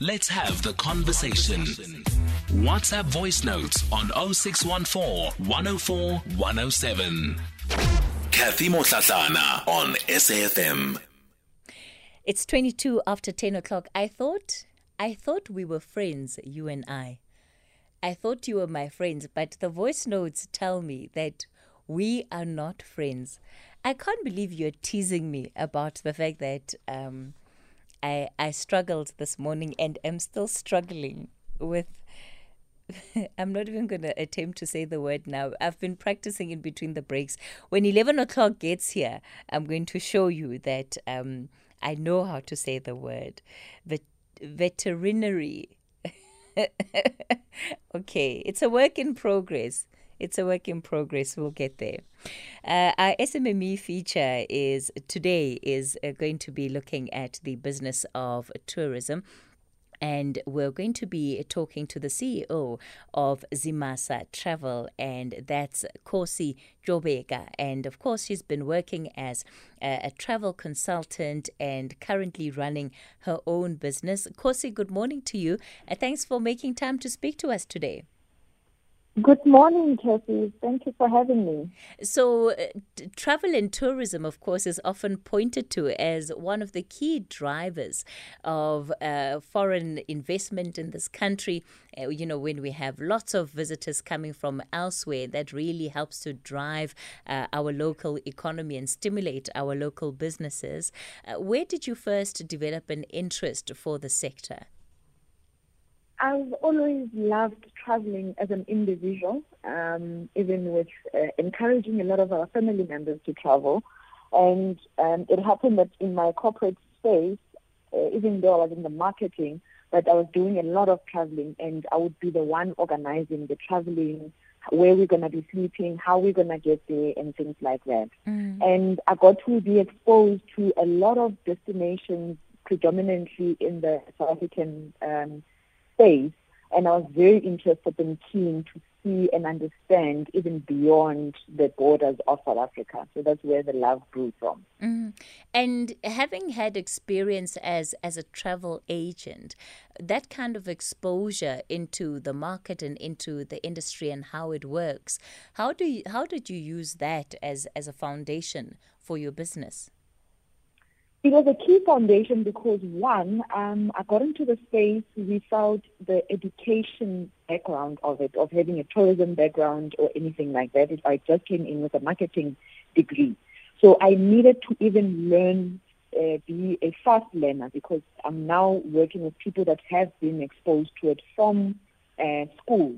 Let's have the conversation. WhatsApp voice notes on 0614 104 107. Cathy Mohlahlana on SAFM. It's 22 after 10 o'clock. I thought, I thought we were friends, you and I. I thought you were my friends, but the voice notes tell me that we are not friends. I can't believe you're teasing me about the fact that um, I I struggled this morning and am still struggling with. I'm not even going to attempt to say the word now. I've been practicing in between the breaks. When 11 o'clock gets here, I'm going to show you that um, I know how to say the word. Vet- veterinary. okay, it's a work in progress. It's a work in progress. We'll get there. Uh, our SMME feature is today is uh, going to be looking at the business of tourism. And we're going to be talking to the CEO of Zimasa Travel, and that's Khosi Tyobeka. And of course, she's been working as a, a travel consultant and currently running her own business. Khosi, good morning to you. And thanks for making time to speak to us today. Good morning, Cathy. Thank you for having me. So, uh, t- travel and tourism, of course, is often pointed to as one of the key drivers of uh, foreign investment in this country. Uh, you know, when we have lots of visitors coming from elsewhere, that really helps to drive uh, our local economy and stimulate our local businesses. Uh, where did you first develop an interest for the sector? I've always loved traveling as an individual, um, even with uh, encouraging a lot of our family members to travel. And um, it happened that in my corporate space, uh, even though I was in the marketing, but I was doing a lot of traveling, and I would be the one organizing the traveling, where we're going to be sleeping, how we're going to get there, and things like that. Mm. And I got to be exposed to a lot of destinations, predominantly in the South African um, space, and I was very interested and keen to see and understand even beyond the borders of South Africa. So that's where the love grew from. Mm. And having had experience as as a travel agent, that kind of exposure into the market and into the industry and how it works, how do you, how did you use that as as a foundation for your business? It was a key foundation because one, um, got into the space without the education background of it, of having a tourism background or anything like that. If I just came in with a marketing degree. So I needed to even learn, uh, be a fast learner because I'm now working with people that have been exposed to it from uh, school.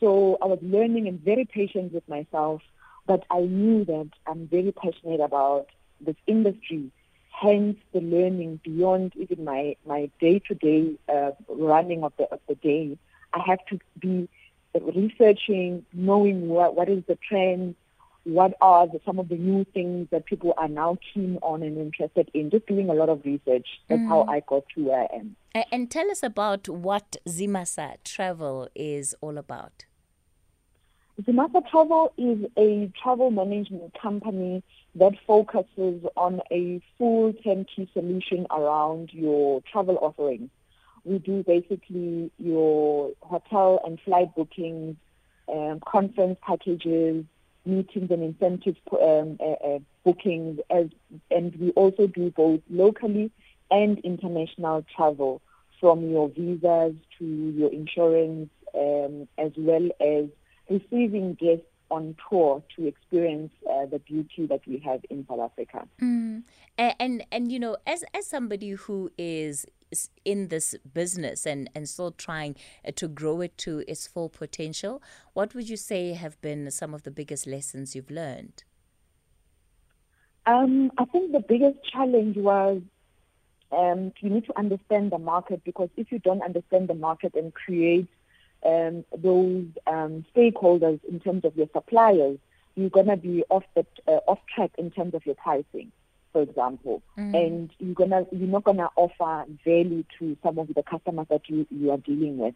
So I was learning and very patient with myself, but I knew that I'm very passionate about this industry hence the learning beyond even my, my day-to-day uh, running of the, of the day. I have to be researching, knowing what, what is the trend, what are the, some of the new things that people are now keen on and interested in, just doing a lot of research. That's mm. how I got to where I am. And tell us about what Zimasa Travel is all about. Zimasa Travel is a travel management company that focuses on a full turnkey solution around your travel offerings. We do basically your hotel and flight bookings, um, conference packages, meetings and incentive um, uh, uh, bookings, as, and we also do both locally and international travel, from your visas to your insurance, um, as well as receiving guests on tour to experience uh, the beauty that we have in South Africa. Mm. And, and, and you know, as as somebody who is in this business and and still trying uh, to grow it to its full potential, what would you say have been some of the biggest lessons you've learned? Um, I think the biggest challenge was um, you need to understand the market because if you don't understand the market and create um, those um, stakeholders in terms of your suppliers, you're going to be off the uh, off track in terms of your pricing, for example, mm. and you're gonna you're not going to offer value to some of the customers that you you are dealing with.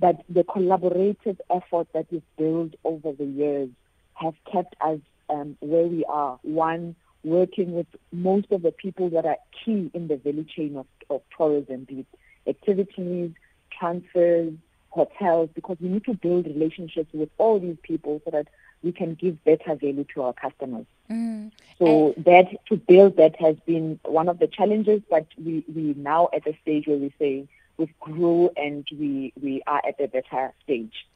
But the collaborative effort that is built over the years has kept us um, where we are. One, working with most of the people that are key in the value chain of, of tourism, be it activities, transfers, hotels, because we need to build relationships with all these people so that we can give better value to our customers. Mm. So that to build that has been one of the challenges, but we we now at a stage where we say we've grew and we we are at a better stage.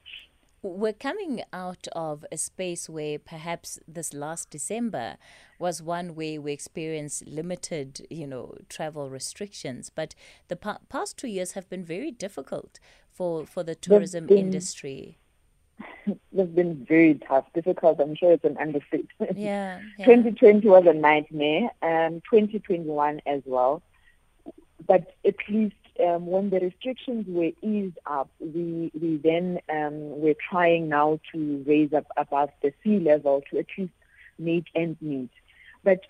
We're coming out of a space where perhaps this last December was one where we experienced limited, you know, travel restrictions. But the pa- past two years have been very difficult for, for the tourism been, industry. They've been very tough, difficult. I'm sure it's an understatement. Yeah, yeah. 2020 was a nightmare, um, 2021 as well. But at least um, when the restrictions were eased up, we we then um, were trying now to raise up above the sea level to at least make ends meet. But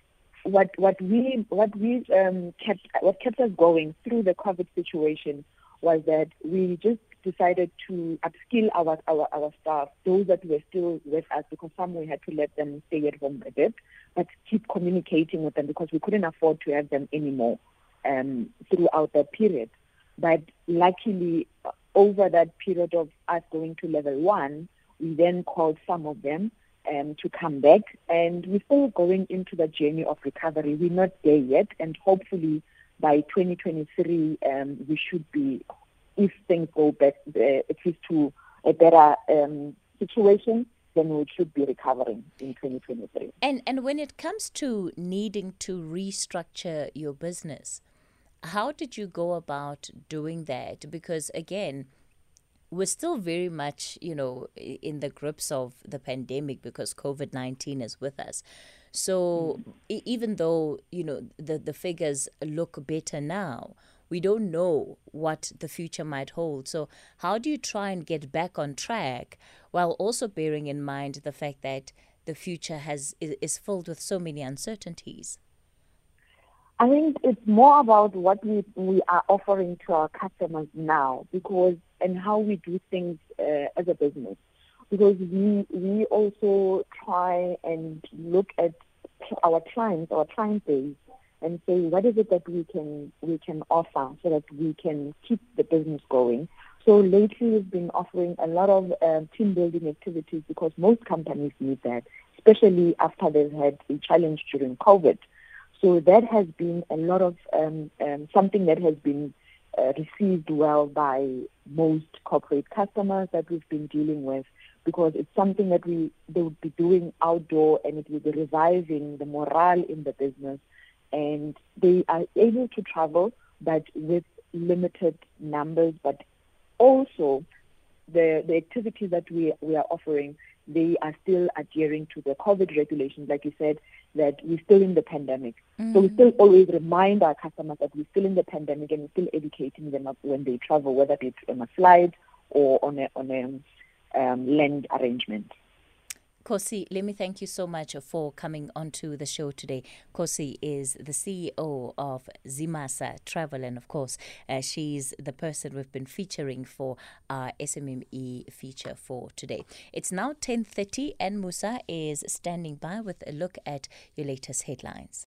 what what we what we um, kept what kept us going through the COVID situation was that we just decided to upskill our, our, our staff, those that were still with us, because some we had to let them stay at home a bit, but keep communicating with them because we couldn't afford to have them anymore um, throughout that period. But luckily, over that period of us going to level one, we then called some of them um, to come back, and we're still going into the journey of recovery. We're not there yet, and hopefully by 2023, um, we should be, if things go back uh, at least to a better um, situation, then we should be recovering in 2023. And and when it comes to needing to restructure your business, how did you go about doing that? Because again, we're still very much, you know, in the grips of the pandemic because COVID 19 is with us. So mm. even though, you know, the, the figures look better now, we don't know what the future might hold. So, how do you try and get back on track while also bearing in mind the fact that the future has is, filled with so many uncertainties? I think it's more about what we we are offering to our customers now, because and how we do things uh, as a business, because we we also try and look at our clients, our client base, and say what is it that we can we can offer so that we can keep the business going. So lately we've been offering a lot of uh, team building activities because most companies need that, especially after they've had a challenge during COVID. So that has been a lot of um, um, something that has been uh, received well by most corporate customers that we've been dealing with because it's something that we they would be doing outdoor and it will be reviving the morale in the business and they are able to travel but with limited numbers but also the the activities that we we are offering they are still adhering to the COVID regulations, like you said, that we're still in the pandemic. Mm. So we still always remind our customers that we're still in the pandemic and we're still educating them when they travel, whether it's on a flight or on a on a um, land arrangement. Khosi, let me thank you so much for coming onto the show today. Khosi is the CEO of Zimasa Travel, and of course, uh, she's the person we've been featuring for our SMME feature for today. It's now 10.30 and Musa is standing by with a look at your latest headlines.